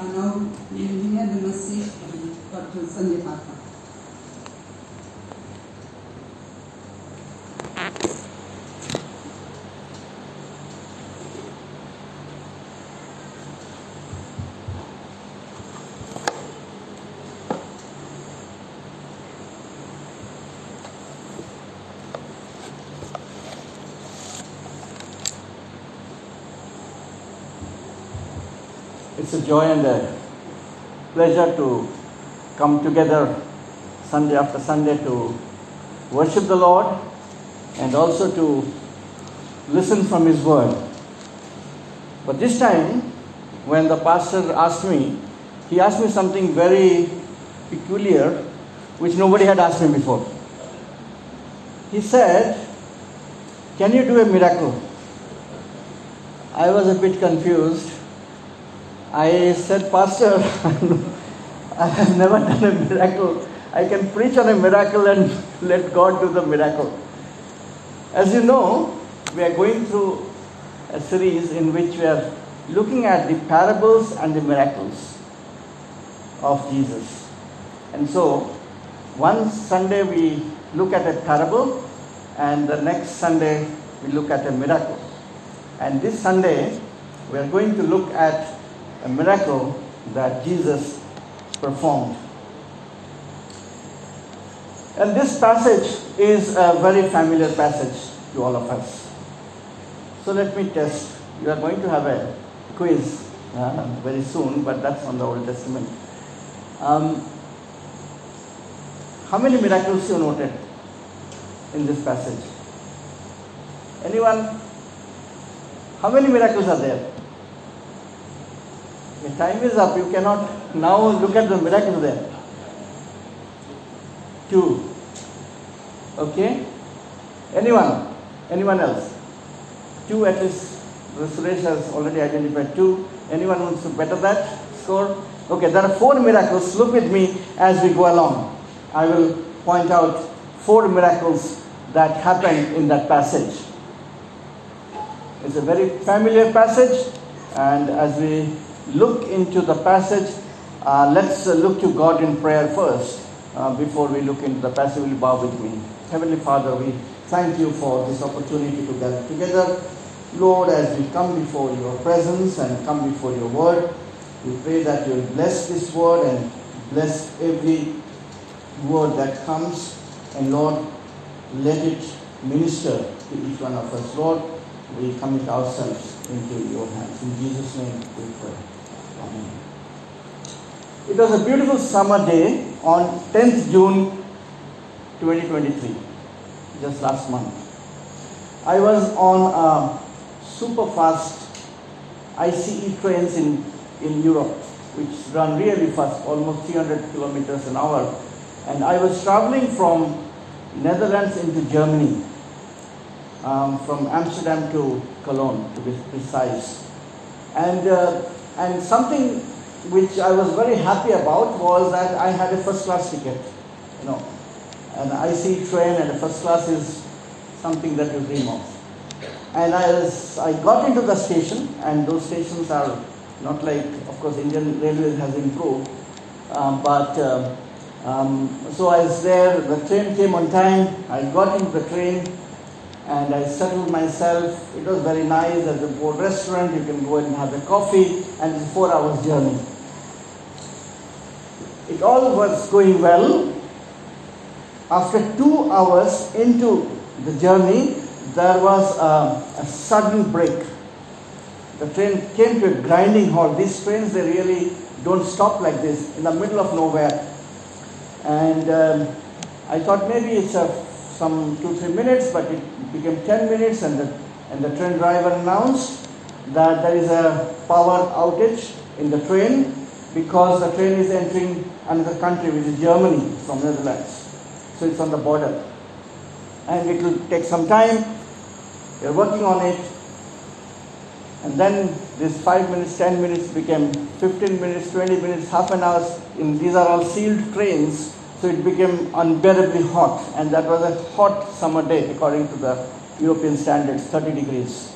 And now we will hear the It's a joy and a pleasure to come together Sunday after Sunday to worship the Lord and also to listen from His Word. But this time, when the pastor asked me, he asked me something very peculiar which nobody had asked me before. He said, Can you do a miracle? I was a bit confused. I said, Pastor, I have never done a miracle. I can preach on a miracle and let God do the miracle. As you know, we are going through a series in which we are looking at the parables and the miracles of Jesus. And so, one Sunday we look at a parable, and the next Sunday we look at a miracle. And this Sunday we are going to look at a miracle that Jesus performed. And this passage is a very familiar passage to all of us. So let me test. You are going to have a quiz uh, very soon, but that's on the Old Testament. Um, how many miracles you noted in this passage? Anyone? How many miracles are there? The time is up. You cannot now look at the miracles there. Two. Okay? Anyone? Anyone else? Two at least. Suresh has already identified two. Anyone wants to better that score? Okay, there are four miracles. Look with me as we go along. I will point out four miracles that happened in that passage. It's a very familiar passage, and as we look into the passage, uh, let's uh, look to God in prayer first uh, before we look into the passage. Will bow with me? Heavenly Father, we thank you for this opportunity to gather together. Lord, as we come before your presence and come before your word, we pray that you bless this word and bless every word that comes. And Lord, let it minister to each one of us. Lord, we commit ourselves into your hands. In Jesus' name we pray. Amen. It was a beautiful summer day on 10th June 2023, just last month. I was on a super fast ICE trains in, in Europe, which run really fast, almost 300 kilometers an hour. And I was traveling from Netherlands into Germany, um, from Amsterdam to Cologne, to be precise. And, uh, and something which I was very happy about was that I had a first class ticket. You know, an IC train and a first class is something that you dream of. And I, was, I got into the station, and those stations are not like, of course, Indian Railways has improved, um, but uh, um, so I was there. The train came on time. I got into the train, and I settled myself. It was very nice. There's a board restaurant. You can go and have a coffee, and it's four hours journey. It all was going well. After two hours into the journey, there was a, a sudden break. The train came to a grinding halt. These trains, they really don't stop like this in the middle of nowhere. And um, I thought maybe it's a, some two, three minutes, but it became 10 minutes, and the, and the train driver announced that there is a power outage in the train because the train is entering another country, which is Germany from Netherlands. So it's on the border. And it will take some time. We're working on it. And then this 5 minutes, 10 minutes became 15 minutes, 20 minutes, half an hour. In, these are all sealed trains, so it became unbearably hot. And that was a hot summer day, according to the European standards, 30 degrees.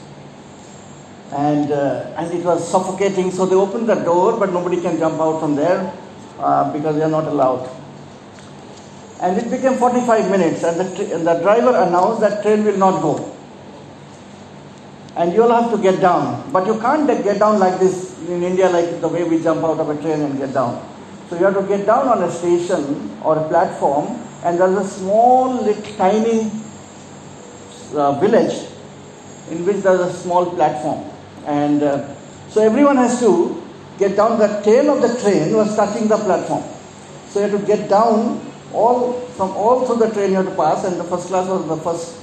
and, uh, and it was suffocating. So they opened the door, but nobody can jump out from there uh, because they are not allowed. And it became 45 minutes, and the, tr- and the driver announced that train will not go. And you'll have to get down. But you can't get down like this in India, like the way we jump out of a train and get down. So you have to get down on a station or a platform, and there's a small, tiny uh, village in which there's a small platform. And uh, so everyone has to get down. The tail of the train was touching the platform. So you have to get down all from all through the train you have to pass, and the first class was the first.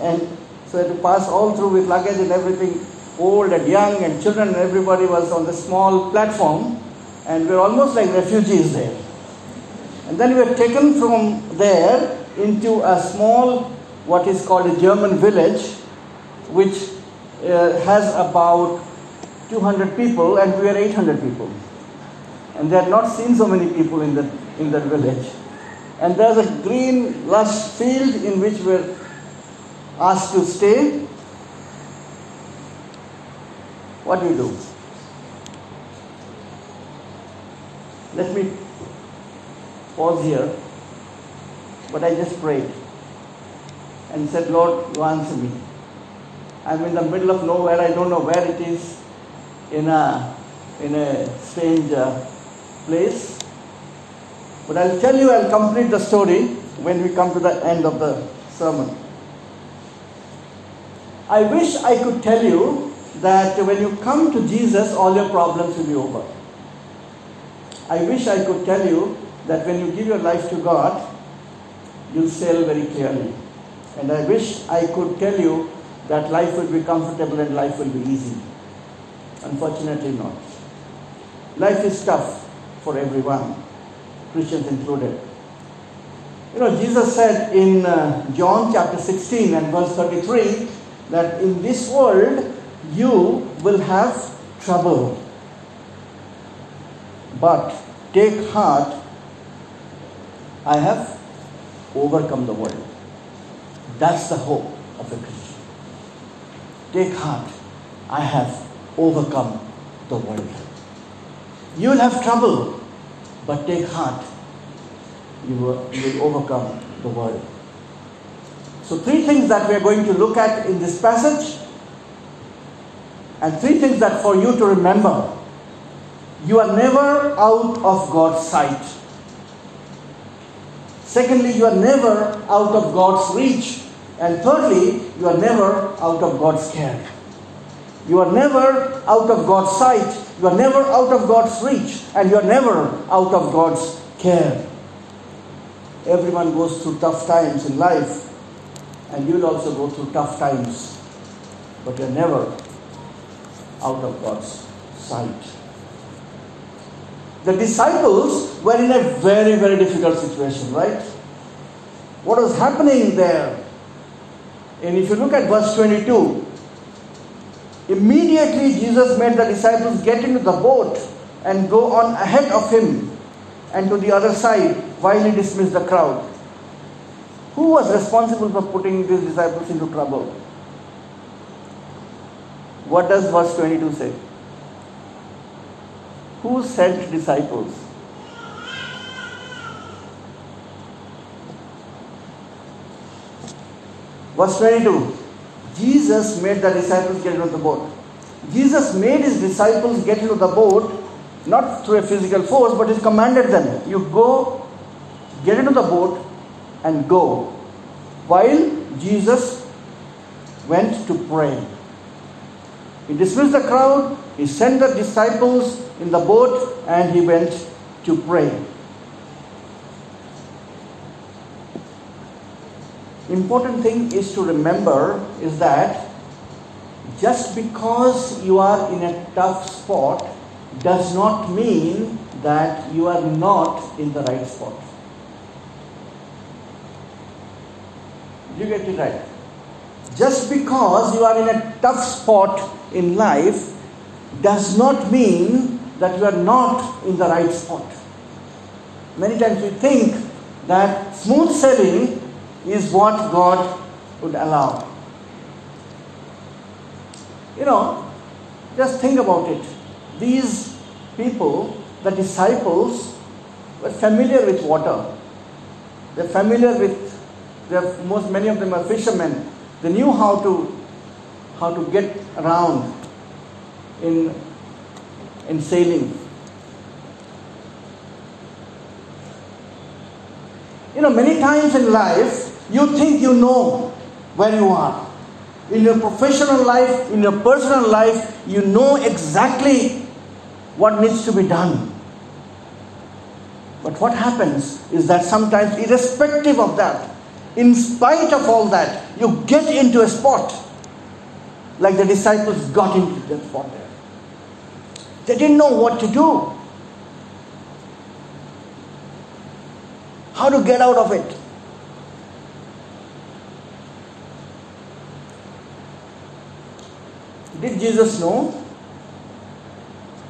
And so you have to pass all through with luggage and everything, old and young and children and everybody was on the small platform, and we were almost like refugees there. And then we were taken from there into a small, what is called a German village, which uh, has about 200 people, and we are 800 people. And they had not seen so many people in that, in that village. And there's a green, lush field in which we're asked to stay. What do you do? Let me pause here. But I just prayed and said, Lord, you answer me. I'm in the middle of nowhere. I don't know where it is in a, in a strange uh, place. But I'll tell you, I'll complete the story when we come to the end of the sermon. I wish I could tell you that when you come to Jesus, all your problems will be over. I wish I could tell you that when you give your life to God, you'll sail very clearly. And I wish I could tell you that life will be comfortable and life will be easy. Unfortunately, not. Life is tough for everyone, Christians included. You know, Jesus said in uh, John chapter 16 and verse 33 that in this world you will have trouble. But take heart, I have overcome the world. That's the hope of a Christian. Take heart, I have overcome the world. You will have trouble, but take heart, you will, you will overcome the world. So, three things that we are going to look at in this passage, and three things that for you to remember. You are never out of God's sight. Secondly, you are never out of God's reach. And thirdly, you are never out of God's care. You are never out of God's sight. You are never out of God's reach. And you are never out of God's care. Everyone goes through tough times in life. And you will also go through tough times. But you are never out of God's sight. The disciples were in a very, very difficult situation, right? What was happening there? And if you look at verse 22, immediately Jesus made the disciples get into the boat and go on ahead of him and to the other side while he dismissed the crowd. Who was responsible for putting these disciples into trouble? What does verse 22 say? Who sent disciples? Verse 22 Jesus made the disciples get into the boat. Jesus made his disciples get into the boat not through a physical force, but he commanded them you go, get into the boat, and go. While Jesus went to pray. He dismissed the crowd, he sent the disciples in the boat, and he went to pray. Important thing is to remember is that just because you are in a tough spot does not mean that you are not in the right spot. You get it right. Just because you are in a tough spot in life does not mean that you are not in the right spot. Many times we think that smooth sailing is what God would allow. You know, Just think about it. These people, the disciples, were familiar with water. They're familiar with, they're, most many of them are fishermen. They knew how to, how to get around in, in sailing. You know, many times in life, you think you know where you are. In your professional life, in your personal life, you know exactly what needs to be done. But what happens is that sometimes, irrespective of that, in spite of all that, you get into a spot like the disciples got into the spot. They didn't know what to do, how to get out of it. Did Jesus know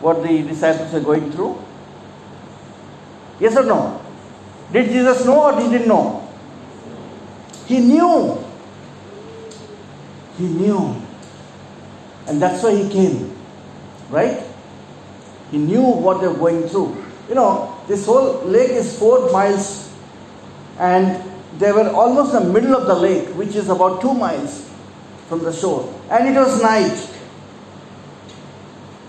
what the disciples were going through? Yes or no? Did Jesus know or he didn't know? He knew. He knew. And that's why he came. Right? He knew what they were going through. You know, this whole lake is four miles and they were almost in the middle of the lake, which is about two miles from the shore. And it was night.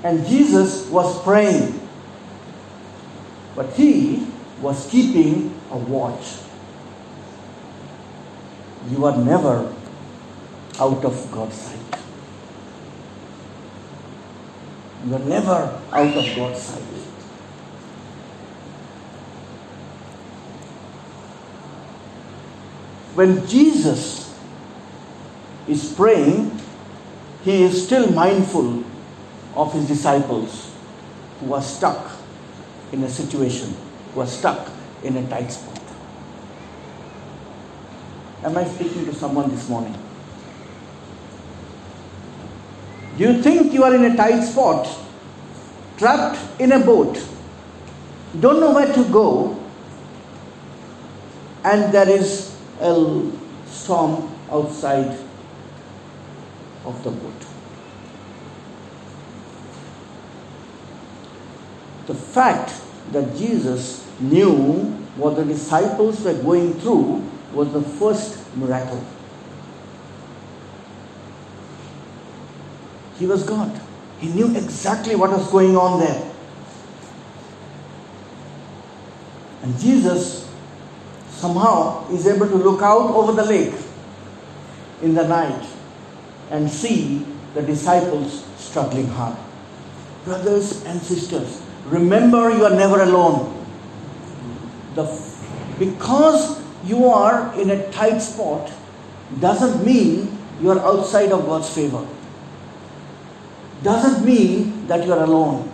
And Jesus was praying. But he was keeping a watch. You are never out of God's sight. You are never out of God's sight. When Jesus is praying, he is still mindful of his disciples who are stuck in a situation, who are stuck in a tight spot. Am I speaking to someone this morning? Do you think you are in a tight spot, trapped in a boat, don't know where to go, and there is a storm outside of the boat? The fact that Jesus knew what the disciples were going through was the first miracle. He was God. He knew exactly what was going on there. And Jesus somehow is able to look out over the lake in the night and see the disciples struggling hard. Brothers and sisters, remember you are never alone. The, because you are in a tight spot doesn't mean you are outside of God's favor. Doesn't mean that you are alone.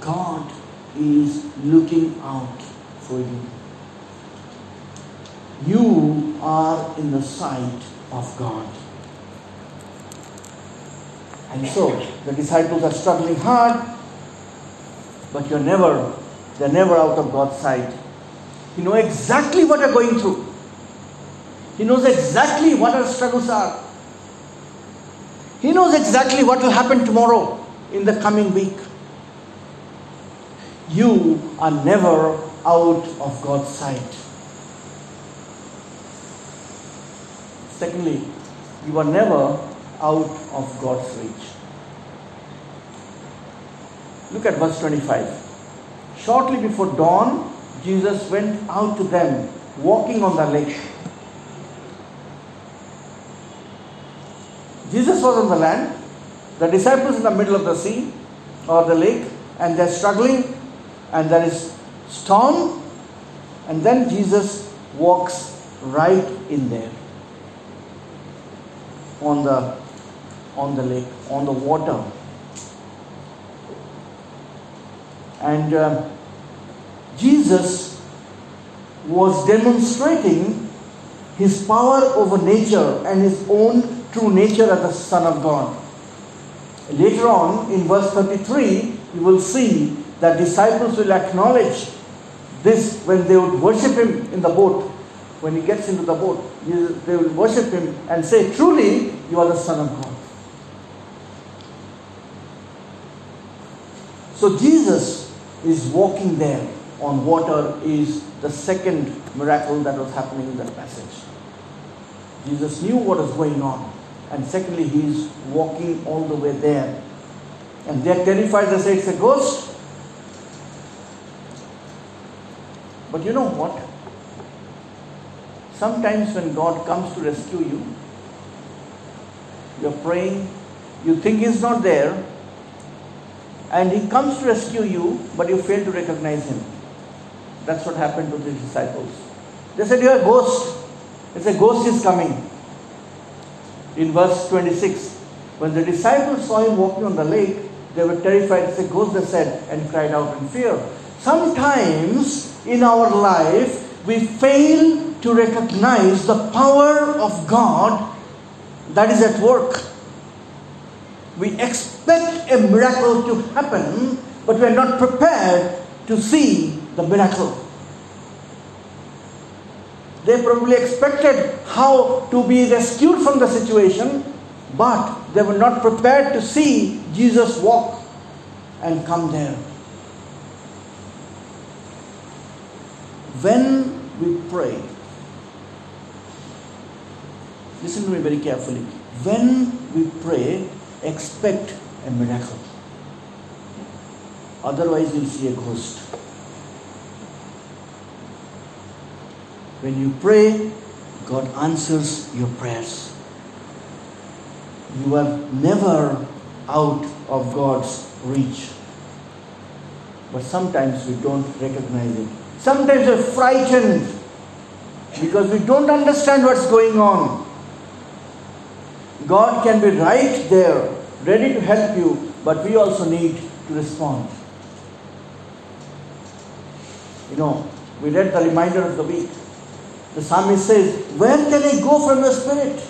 God is looking out for you. You are in the sight of God. And so the disciples are struggling hard, but you're never, they're never out of God's sight. He knows exactly what you're going through. He knows exactly what our struggles are. He knows exactly what will happen tomorrow in the coming week. You are never out of God's sight. Secondly, you are never out of God's reach. Look at verse 25. Shortly before dawn, Jesus went out to them, walking on the lake. Jesus was on the land, the disciples in the middle of the sea or the lake, and they're struggling, and there is storm, and then Jesus walks right in there on the on the lake, on the water. And uh, Jesus was demonstrating his power over nature and his own true nature as the Son of God. Later on, in verse 33, you will see that disciples will acknowledge this when they would worship him in the boat. When he gets into the boat, they will worship him and say, Truly, you are the Son of God. So Jesus is walking there on water, is the second miracle that was happening in that passage. Jesus knew what was going on. And secondly, he is walking all the way there. And they're terrified, they say it's a ghost. But you know what? Sometimes when God comes to rescue you, you're praying, you think He's not there, and He comes to rescue you, but you fail to recognize Him. That's what happened to the disciples. They said, You're a ghost. It's a ghost is coming. In verse 26, when the disciples saw him walking on the lake, they were terrified. It's a ghost, they said, and cried out in fear. Sometimes in our life, we fail to recognize the power of God that is at work. We expect a miracle to happen, but we are not prepared to see the miracle. They probably expected how to be rescued from the situation, but they were not prepared to see Jesus walk and come there. When we pray, listen to me very carefully. When we pray, expect a miracle. Otherwise, you'll see a ghost. When you pray, God answers your prayers. You are never out of God's reach. But sometimes we don't recognize it. Sometimes we're frightened because we don't understand what's going on. God can be right there, ready to help you, but we also need to respond. You know, we read the reminder of the week. The psalmist says, Where can I go from your spirit?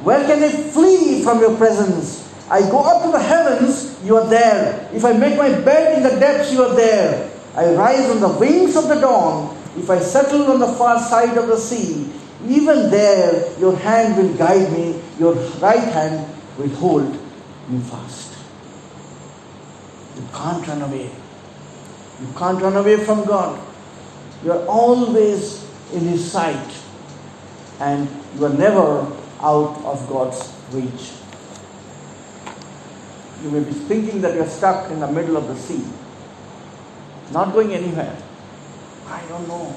Where can I flee from your presence? I go up to the heavens, you are there. If I make my bed in the depths, you are there. I rise on the wings of the dawn. If I settle on the far side of the sea, even there your hand will guide me, your right hand will hold me fast. You can't run away. You can't run away from God. You are always in His sight, and you are never out of God's reach. You may be thinking that you are stuck in the middle of the sea, not going anywhere. I don't know.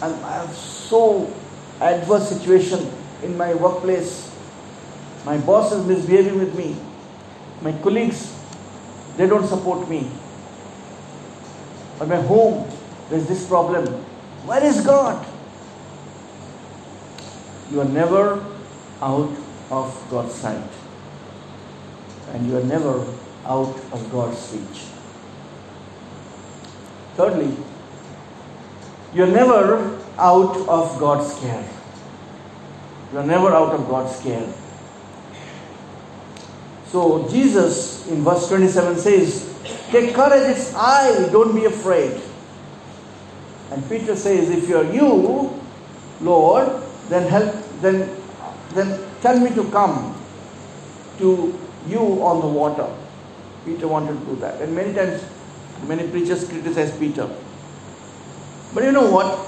And I have so adverse situation in my workplace. My boss is misbehaving with me. My colleagues, they don't support me. At my home, there's this problem. Where is God? You are never out of God's sight. And you are never out of God's reach. Thirdly, you are never out of God's care. You are never out of God's care. So Jesus in verse 27 says, Take courage, it's I, don't be afraid. And Peter says, If you are you, Lord, then help then then tell me to come to you on the water. Peter wanted to do that. And many times many preachers criticize Peter. But you know what?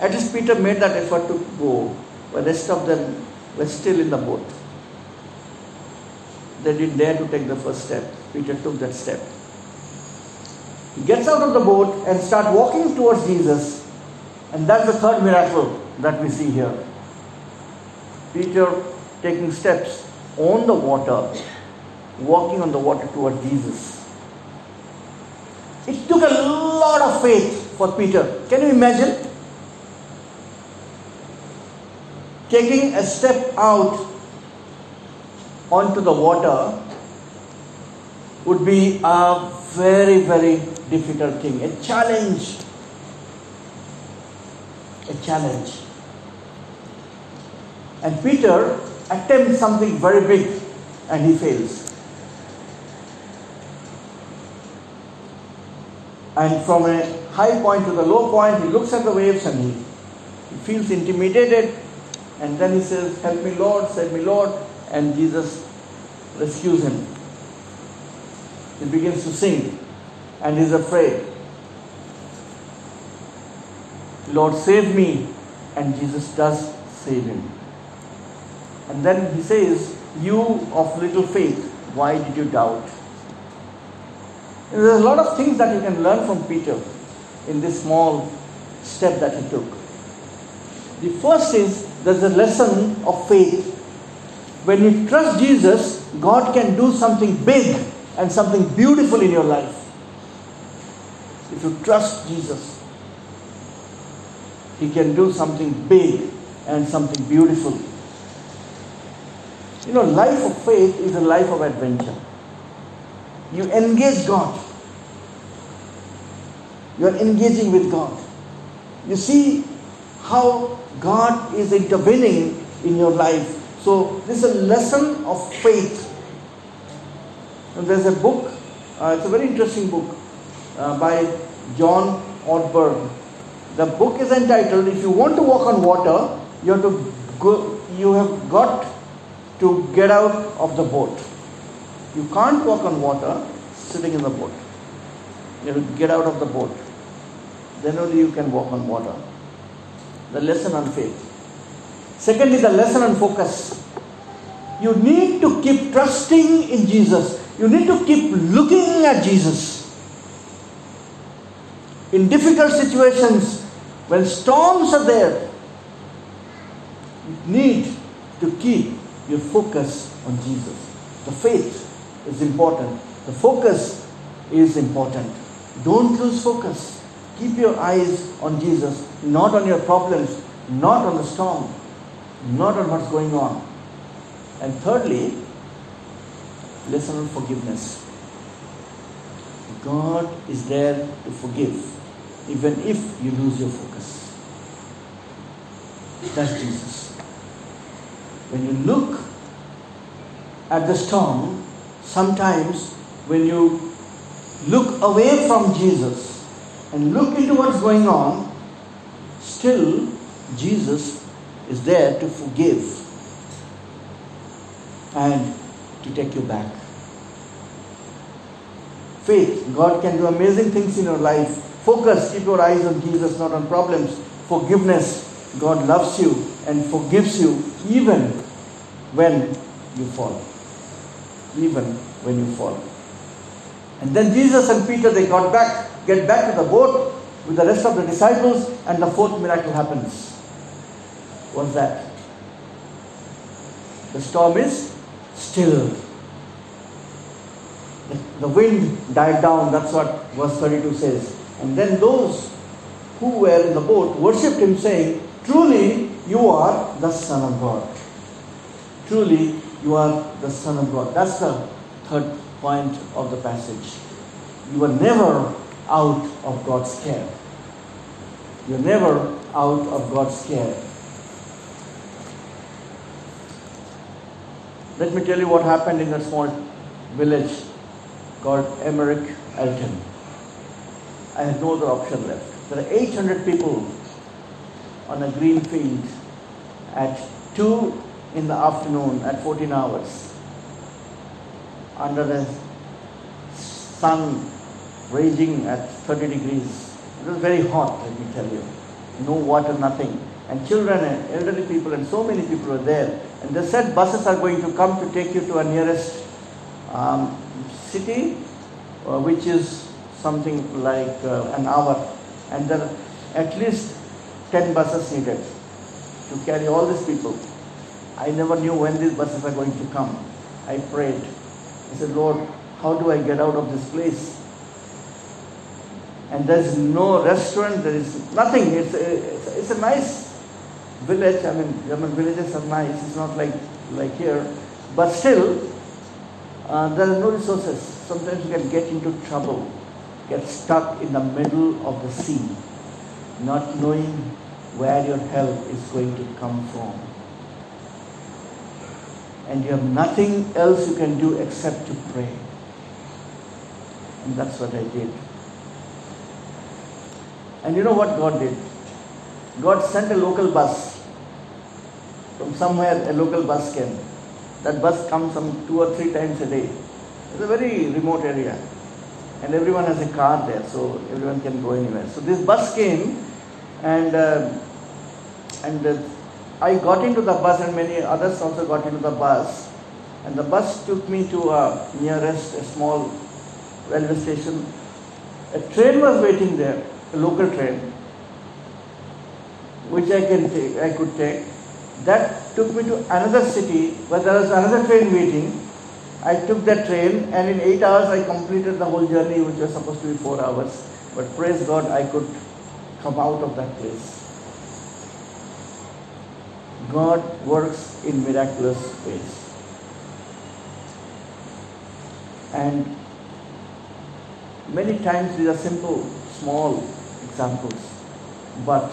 At least Peter made that effort to go, but the rest of them were still in the boat. They didn't dare to take the first step. Peter took that step. Gets out of the boat and starts walking towards Jesus. And that's the third miracle that we see here. Peter taking steps on the water, walking on the water towards Jesus. It took a lot of faith for Peter. Can you imagine? Taking a step out onto the water would be a very, very difficult thing, a challenge. A challenge. And Peter attempts something very big and he fails. And from a high point to the low point, he looks at the waves and he, he feels intimidated. And then he says, Help me, Lord, save me, Lord. And Jesus rescues him. He begins to sing and he's afraid. Lord, save me. And Jesus does save him. And then he says, You of little faith, why did you doubt? There's a lot of things that you can learn from Peter in this small step that he took. The first is there's a lesson of faith. When you trust Jesus, God can do something big and something beautiful in your life. If you trust Jesus, He can do something big and something beautiful. You know, life of faith is a life of adventure. You engage God. You are engaging with God. You see how God is intervening in your life. So, this is a lesson of faith. There's a book, uh, it's a very interesting book uh, by John Ortberg. The book is entitled If You Want to Walk on Water, You Have to Go, You Have Got to Get Out of the Boat. You can't walk on water sitting in the boat. You have to get out of the boat. Then only you can walk on water. The lesson on faith. Secondly, the lesson on focus. You need to keep trusting in Jesus. You need to keep looking at Jesus. In difficult situations, when storms are there, you need to keep your focus on Jesus. The faith is important. The focus is important. Don't lose focus. Keep your eyes on Jesus, not on your problems, not on the storm, not on what's going on. And thirdly, lesson on forgiveness. God is there to forgive, even if you lose your focus. That's Jesus. When you look at the storm, sometimes when you look away from Jesus and look into what's going on, still Jesus is there to forgive and to take you back. Faith, God can do amazing things in your life. Focus, keep your eyes on Jesus, not on problems. Forgiveness, God loves you and forgives you even when you fall. Even when you fall. And then Jesus and Peter, they got back, get back to the boat with the rest of the disciples, and the fourth miracle happens. What's that? The storm is still. The, wind died down, that's what verse 32 says. And then those who were in the boat worshipped him, saying, Truly, you are the Son of God. Truly, you are the Son of God. That's the third point of the passage. You are never out of God's care. You're never out of God's care. Let me tell you what happened in a small village called Emmerich Elten. I had no other option left. There are 800 people on a green field at 2 in the afternoon at 14 hours under the sun raging at 30 degrees. It was very hot, let me tell you. No water, nothing. And children and elderly people and so many people were there. They said buses are going to come to take you to a nearest um, city, uh, which is something like uh, an hour. And there are at least 10 buses needed to carry all these people. I never knew when these buses are going to come. I prayed. I said, Lord, how do I get out of this place? And there's no restaurant, there is nothing. It's a, it's a, it's a nice village. I mean, German villages are nice. It's not like, like here. But still, uh, there are no resources. Sometimes you can get into trouble, get stuck in the middle of the sea, not knowing where your help is going to come from. And you have nothing else you can do except to pray. And that's what I did. And you know what God did? God sent a local bus. From somewhere, a local bus came. That bus comes some two or three times a day. It's a very remote area. And everyone has a car there, so everyone can go anywhere. So this bus came, and uh, and uh, I got into the bus, and many others also got into the bus. And the bus took me to a nearest a small railway station. A train was waiting there, a local train, which I can take, I could take. That took me to another city where there was another train waiting. I took that train, and in eight hours I completed the whole journey, which was supposed to be four hours. But praise God, I could come out of that place. God works in miraculous ways. And many times these are simple, small examples. But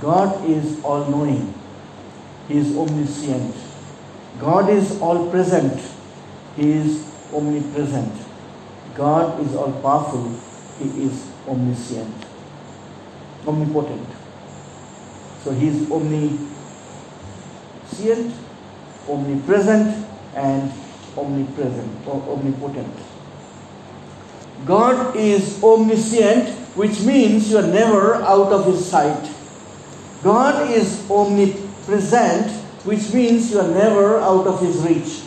God is all knowing, He is omniscient. God is all present, He is omnipresent. God is all powerful, He is omniscient, omnipotent. So He is omniscient, omnipresent, and omnipresent or omnipotent. God is omniscient, which means you are never out of His sight. God is omnipresent, which means you are never out of His reach.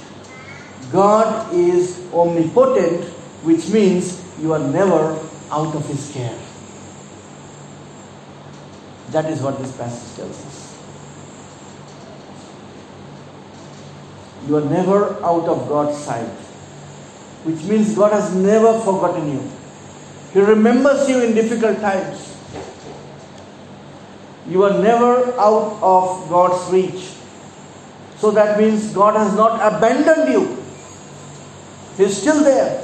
God is omnipotent, which means you are never out of His care. That is what this passage tells us. You are never out of God's sight, which means God has never forgotten you. He remembers you in difficult times. You are never out of God's reach. So that means God has not abandoned you. He is still there.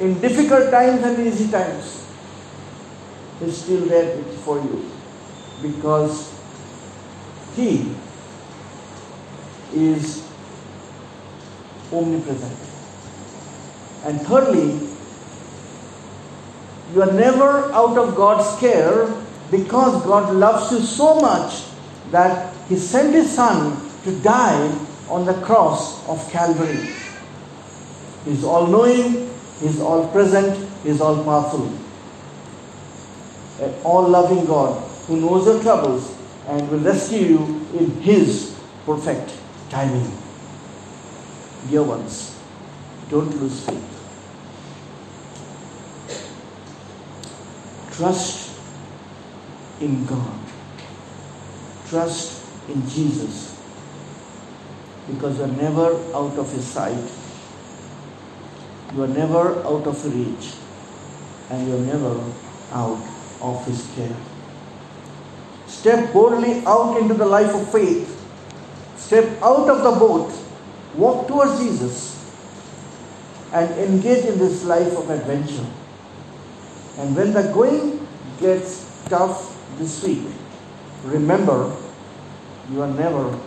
In difficult times and easy times, He is still there for you. Because He is omnipresent. And thirdly, you are never out of God's care because God loves you so much that He sent His Son to die on the cross of Calvary. He is all knowing, He is all present, He is all powerful. An all loving God who knows your troubles and will rescue you in His perfect timing. Dear ones, don't lose faith. Trust in God. Trust in Jesus. Because you are never out of His sight. You are never out of reach. And you are never out of His care. Step boldly out into the life of faith. Step out of the boat. Walk towards Jesus. And engage in this life of adventure. And when the going gets tough this week, remember you are never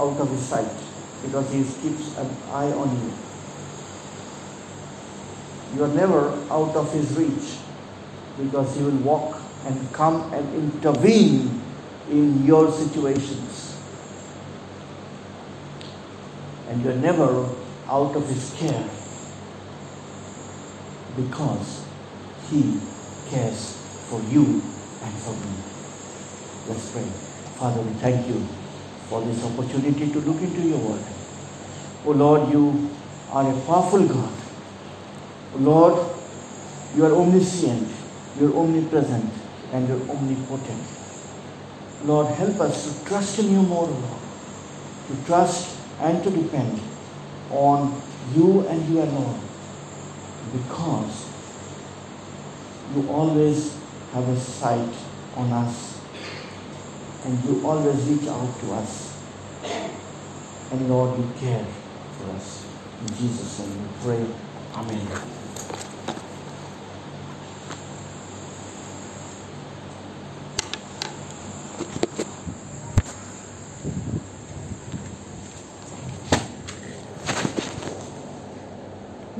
out of his sight because he keeps an eye on you. You are never out of his reach because he will walk and come and intervene in your situations. And you are never out of his care because he cares for you and for me. Let's pray. Father, we thank you for this opportunity to look into your word. Oh Lord, you are a powerful God. Oh Lord, you are omniscient, you are omnipresent, and you are omnipotent. Lord, help us to trust in you more, Lord. To trust and to depend on you and you alone. Because you always have a sight on us and you always reach out to us. And Lord, you care for us. In Jesus' name we pray. Amen.